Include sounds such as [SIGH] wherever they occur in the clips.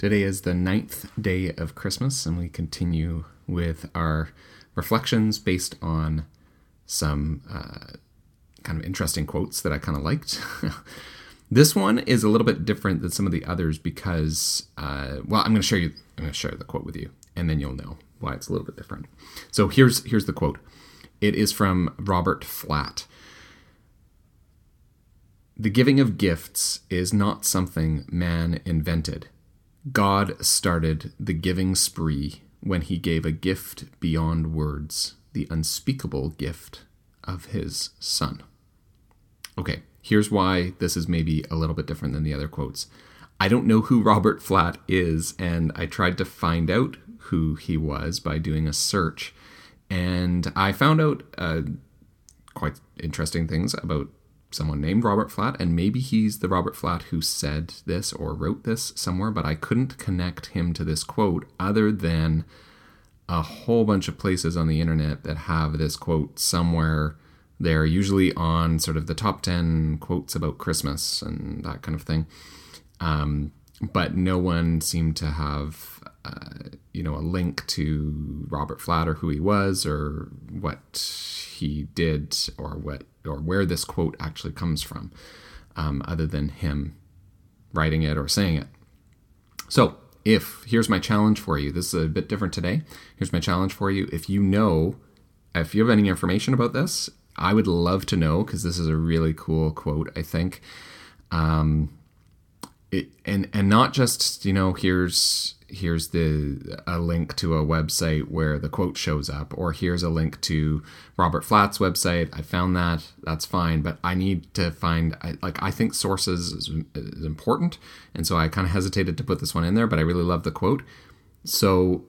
Today is the ninth day of Christmas, and we continue with our reflections based on some uh, kind of interesting quotes that I kind of liked. [LAUGHS] this one is a little bit different than some of the others because, uh, well, I'm going to show you. I'm going to share the quote with you, and then you'll know why it's a little bit different. So here's here's the quote. It is from Robert Flatt. The giving of gifts is not something man invented God started the giving spree when he gave a gift beyond words, the unspeakable gift of his son. Okay, here's why this is maybe a little bit different than the other quotes. I don't know who Robert Flatt is, and I tried to find out who he was by doing a search. And I found out uh, quite interesting things about someone named Robert Flatt, and maybe he's the Robert Flatt who said this or wrote this somewhere, but I couldn't connect him to this quote other than a whole bunch of places on the internet that have this quote somewhere there, usually on sort of the top 10 quotes about Christmas and that kind of thing. Um, but no one seemed to have, uh, you know, a link to Robert Flatt or who he was or what he did or what or where this quote actually comes from, um, other than him writing it or saying it. So, if here's my challenge for you, this is a bit different today. Here's my challenge for you. If you know, if you have any information about this, I would love to know because this is a really cool quote. I think, um, it, and and not just you know here's here's the a link to a website where the quote shows up or here's a link to robert flatt's website. I found that. That's fine. But i need to find I, like i think sources is, is important. And so i kind of hesitated to put this one in there but i really love the quote. So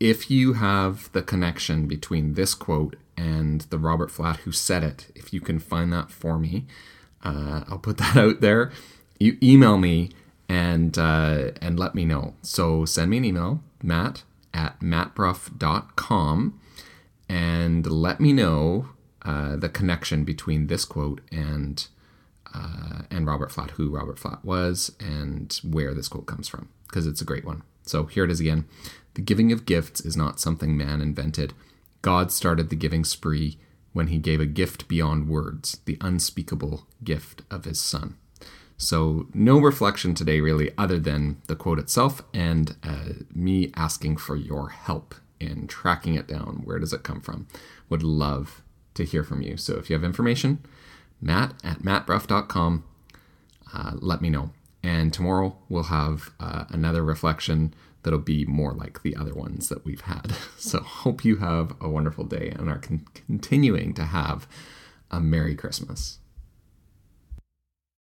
if you have the connection between this quote and the robert flatt who said it if you can find that for me uh, i'll put [LAUGHS] that out there you email me and uh, and let me know. So send me an email, matt at mattbruff.com, and let me know uh, the connection between this quote and uh, and Robert Flatt, who Robert Flatt was, and where this quote comes from, because it's a great one. So here it is again. The giving of gifts is not something man invented. God started the giving spree when he gave a gift beyond words, the unspeakable gift of his son. So, no reflection today, really, other than the quote itself and uh, me asking for your help in tracking it down. Where does it come from? Would love to hear from you. So, if you have information, matt at mattbruff.com, uh, let me know. And tomorrow we'll have uh, another reflection that'll be more like the other ones that we've had. [LAUGHS] So, hope you have a wonderful day and are con- continuing to have a Merry Christmas.